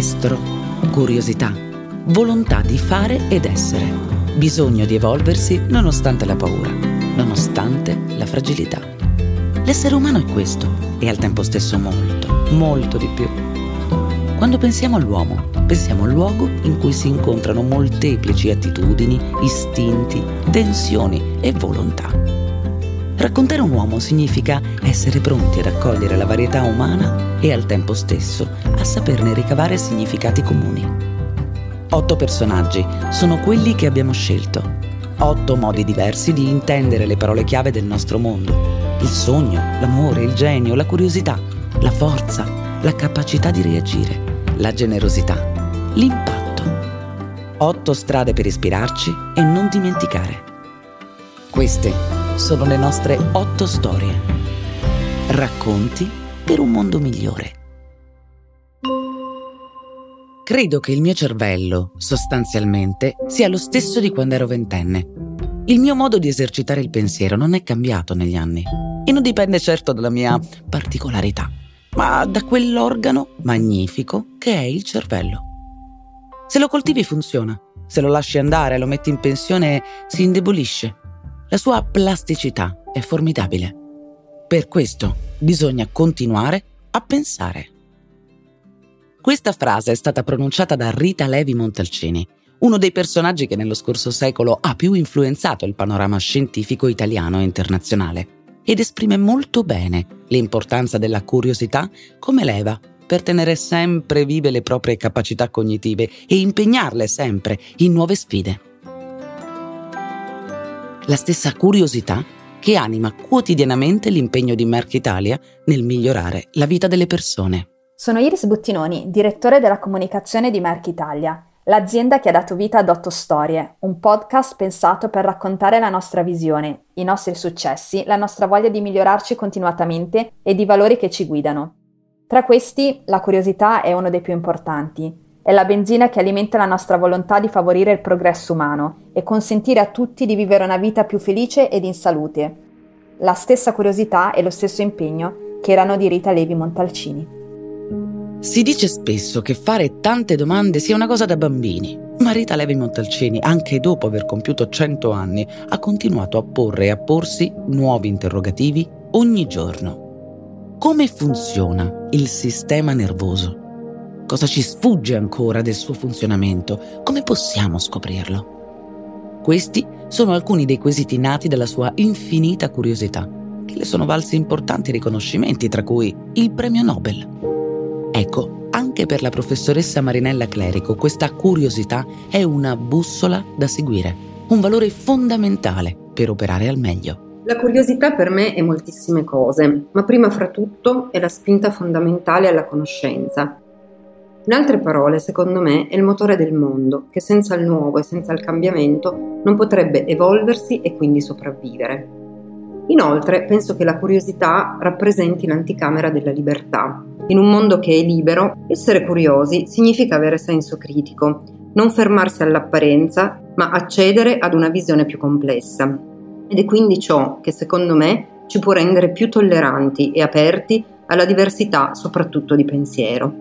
estro, curiosità, volontà di fare ed essere, bisogno di evolversi nonostante la paura, nonostante la fragilità. L'essere umano è questo e al tempo stesso molto, molto di più. Quando pensiamo all'uomo, pensiamo al luogo in cui si incontrano molteplici attitudini, istinti, tensioni e volontà. Raccontare un uomo significa essere pronti ad accogliere la varietà umana e al tempo stesso a saperne ricavare significati comuni. Otto personaggi sono quelli che abbiamo scelto. Otto modi diversi di intendere le parole chiave del nostro mondo. Il sogno, l'amore, il genio, la curiosità, la forza, la capacità di reagire, la generosità, l'impatto. Otto strade per ispirarci e non dimenticare. Queste sono le nostre otto storie. Racconti per un mondo migliore. Credo che il mio cervello, sostanzialmente, sia lo stesso di quando ero ventenne. Il mio modo di esercitare il pensiero non è cambiato negli anni e non dipende certo dalla mia particolarità, ma da quell'organo magnifico che è il cervello. Se lo coltivi funziona, se lo lasci andare, lo metti in pensione, si indebolisce la sua plasticità è formidabile. Per questo bisogna continuare a pensare. Questa frase è stata pronunciata da Rita Levi Montalcini, uno dei personaggi che nello scorso secolo ha più influenzato il panorama scientifico italiano e internazionale ed esprime molto bene l'importanza della curiosità come leva per tenere sempre vive le proprie capacità cognitive e impegnarle sempre in nuove sfide la stessa curiosità che anima quotidianamente l'impegno di Merck Italia nel migliorare la vita delle persone. Sono Iris Buttinoni, direttore della comunicazione di Merck Italia, l'azienda che ha dato vita ad Otto Storie, un podcast pensato per raccontare la nostra visione, i nostri successi, la nostra voglia di migliorarci continuamente e i valori che ci guidano. Tra questi, la curiosità è uno dei più importanti è la benzina che alimenta la nostra volontà di favorire il progresso umano e consentire a tutti di vivere una vita più felice ed in salute. La stessa curiosità e lo stesso impegno che erano di Rita Levi Montalcini. Si dice spesso che fare tante domande sia una cosa da bambini, ma Rita Levi Montalcini, anche dopo aver compiuto 100 anni, ha continuato a porre e a porsi nuovi interrogativi ogni giorno. Come funziona il sistema nervoso? Cosa ci sfugge ancora del suo funzionamento? Come possiamo scoprirlo? Questi sono alcuni dei quesiti nati dalla sua infinita curiosità, che le sono valsi importanti riconoscimenti, tra cui il premio Nobel. Ecco, anche per la professoressa Marinella Clerico questa curiosità è una bussola da seguire, un valore fondamentale per operare al meglio. La curiosità per me è moltissime cose, ma prima fra tutto è la spinta fondamentale alla conoscenza, in altre parole, secondo me, è il motore del mondo, che senza il nuovo e senza il cambiamento non potrebbe evolversi e quindi sopravvivere. Inoltre, penso che la curiosità rappresenti l'anticamera della libertà. In un mondo che è libero, essere curiosi significa avere senso critico, non fermarsi all'apparenza, ma accedere ad una visione più complessa. Ed è quindi ciò che, secondo me, ci può rendere più tolleranti e aperti alla diversità, soprattutto di pensiero.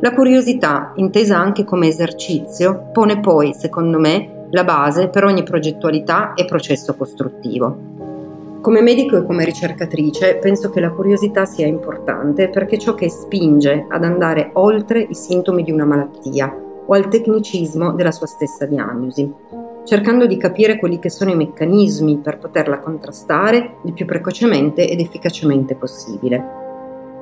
La curiosità, intesa anche come esercizio, pone poi, secondo me, la base per ogni progettualità e processo costruttivo. Come medico e come ricercatrice penso che la curiosità sia importante perché ciò che spinge ad andare oltre i sintomi di una malattia o al tecnicismo della sua stessa diagnosi, cercando di capire quelli che sono i meccanismi per poterla contrastare il più precocemente ed efficacemente possibile.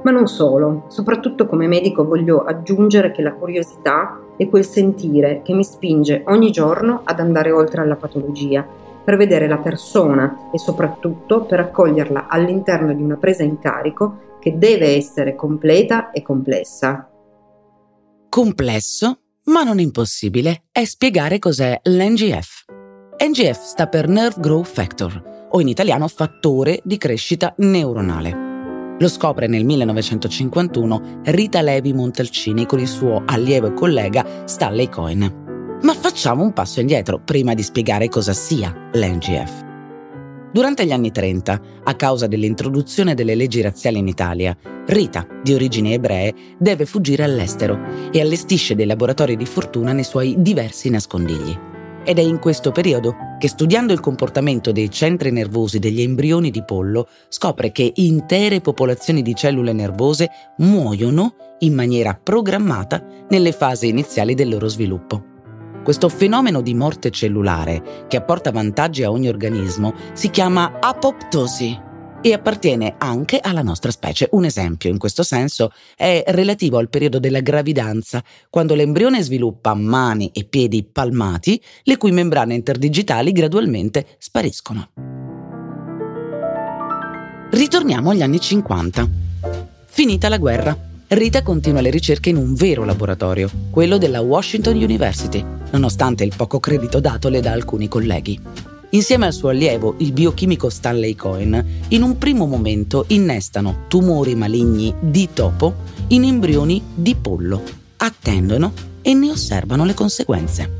Ma non solo, soprattutto come medico voglio aggiungere che la curiosità è quel sentire che mi spinge ogni giorno ad andare oltre alla patologia, per vedere la persona e soprattutto per accoglierla all'interno di una presa in carico che deve essere completa e complessa. Complesso, ma non impossibile, è spiegare cos'è l'NGF. NGF sta per Nerve Growth Factor, o in italiano fattore di crescita neuronale. Lo scopre nel 1951 Rita Levi Montalcini con il suo allievo e collega Stanley Cohen. Ma facciamo un passo indietro prima di spiegare cosa sia l'NGF. Durante gli anni 30, a causa dell'introduzione delle leggi razziali in Italia, Rita, di origini ebree, deve fuggire all'estero e allestisce dei laboratori di fortuna nei suoi diversi nascondigli. Ed è in questo periodo che studiando il comportamento dei centri nervosi degli embrioni di pollo scopre che intere popolazioni di cellule nervose muoiono in maniera programmata nelle fasi iniziali del loro sviluppo. Questo fenomeno di morte cellulare, che apporta vantaggi a ogni organismo, si chiama apoptosi e appartiene anche alla nostra specie. Un esempio in questo senso è relativo al periodo della gravidanza, quando l'embrione sviluppa mani e piedi palmati, le cui membrane interdigitali gradualmente spariscono. Ritorniamo agli anni 50. Finita la guerra, Rita continua le ricerche in un vero laboratorio, quello della Washington University, nonostante il poco credito datole da alcuni colleghi. Insieme al suo allievo, il biochimico Stanley Cohen, in un primo momento innestano tumori maligni di topo in embrioni di pollo, attendono e ne osservano le conseguenze.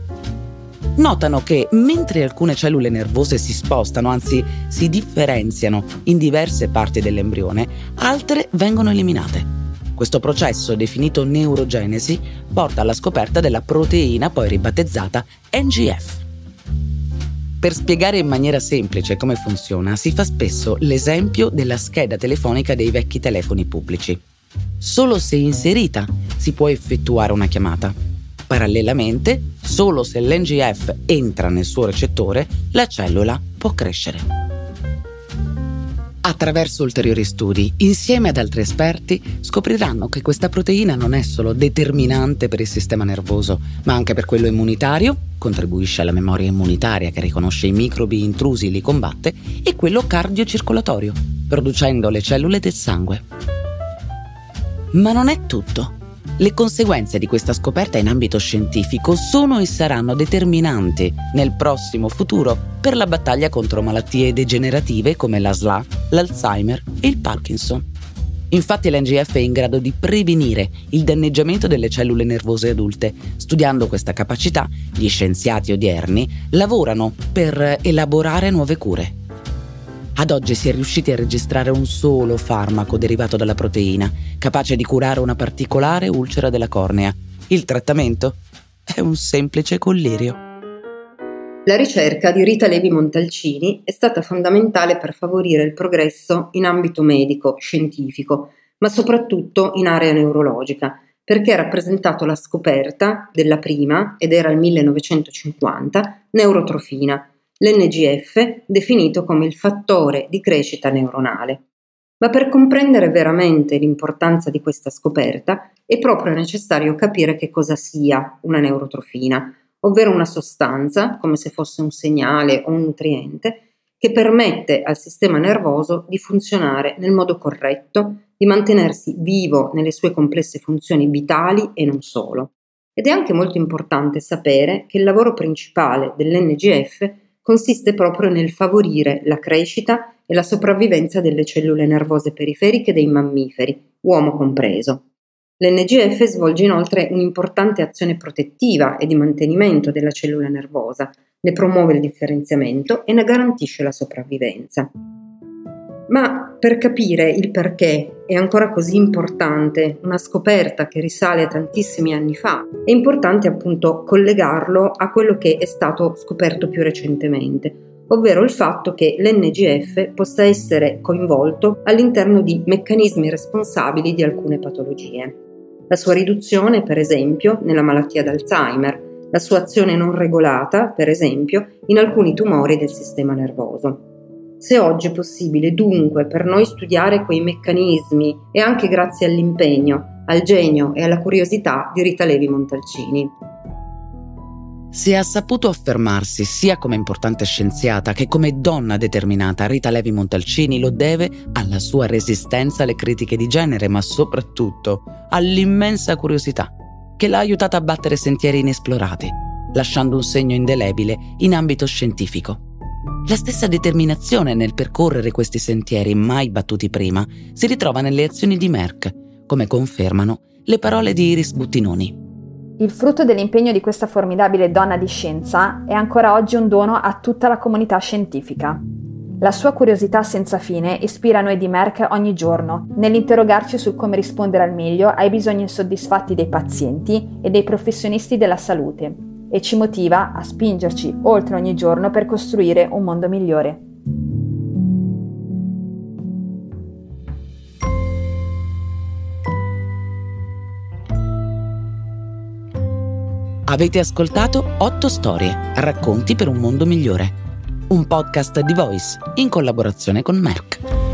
Notano che mentre alcune cellule nervose si spostano, anzi si differenziano in diverse parti dell'embrione, altre vengono eliminate. Questo processo, definito neurogenesi, porta alla scoperta della proteina poi ribattezzata NGF. Per spiegare in maniera semplice come funziona, si fa spesso l'esempio della scheda telefonica dei vecchi telefoni pubblici. Solo se inserita si può effettuare una chiamata. Parallelamente, solo se l'NGF entra nel suo recettore, la cellula può crescere. Attraverso ulteriori studi, insieme ad altri esperti, scopriranno che questa proteina non è solo determinante per il sistema nervoso, ma anche per quello immunitario, contribuisce alla memoria immunitaria che riconosce i microbi intrusi e li combatte, e quello cardiocircolatorio, producendo le cellule del sangue. Ma non è tutto. Le conseguenze di questa scoperta in ambito scientifico sono e saranno determinanti nel prossimo futuro per la battaglia contro malattie degenerative come la SLA, l'Alzheimer e il Parkinson. Infatti l'NGF è in grado di prevenire il danneggiamento delle cellule nervose adulte. Studiando questa capacità, gli scienziati odierni lavorano per elaborare nuove cure ad oggi si è riusciti a registrare un solo farmaco derivato dalla proteina, capace di curare una particolare ulcera della cornea. Il trattamento è un semplice collirio. La ricerca di Rita Levi Montalcini è stata fondamentale per favorire il progresso in ambito medico, scientifico, ma soprattutto in area neurologica, perché ha rappresentato la scoperta della prima, ed era il 1950, neurotrofina, l'NGF definito come il fattore di crescita neuronale. Ma per comprendere veramente l'importanza di questa scoperta è proprio necessario capire che cosa sia una neurotrofina, ovvero una sostanza, come se fosse un segnale o un nutriente, che permette al sistema nervoso di funzionare nel modo corretto, di mantenersi vivo nelle sue complesse funzioni vitali e non solo. Ed è anche molto importante sapere che il lavoro principale dell'NGF consiste proprio nel favorire la crescita e la sopravvivenza delle cellule nervose periferiche dei mammiferi, uomo compreso. L'NGF svolge inoltre un'importante azione protettiva e di mantenimento della cellula nervosa, ne promuove il differenziamento e ne garantisce la sopravvivenza. Ma per capire il perché è ancora così importante una scoperta che risale a tantissimi anni fa, è importante appunto collegarlo a quello che è stato scoperto più recentemente, ovvero il fatto che l'NGF possa essere coinvolto all'interno di meccanismi responsabili di alcune patologie. La sua riduzione, per esempio, nella malattia d'Alzheimer, la sua azione non regolata, per esempio, in alcuni tumori del sistema nervoso. Se oggi è possibile dunque per noi studiare quei meccanismi e anche grazie all'impegno, al genio e alla curiosità di Rita Levi Montalcini. Se ha saputo affermarsi sia come importante scienziata che come donna determinata, Rita Levi Montalcini lo deve alla sua resistenza alle critiche di genere, ma soprattutto all'immensa curiosità che l'ha aiutata a battere sentieri inesplorati, lasciando un segno indelebile in ambito scientifico. La stessa determinazione nel percorrere questi sentieri mai battuti prima si ritrova nelle azioni di Merck, come confermano le parole di Iris Buttinoni. Il frutto dell'impegno di questa formidabile donna di scienza è ancora oggi un dono a tutta la comunità scientifica. La sua curiosità senza fine ispira noi di Merck ogni giorno, nell'interrogarci su come rispondere al meglio ai bisogni insoddisfatti dei pazienti e dei professionisti della salute e ci motiva a spingerci oltre ogni giorno per costruire un mondo migliore. Avete ascoltato 8 storie, racconti per un mondo migliore. Un podcast di Voice in collaborazione con Merck.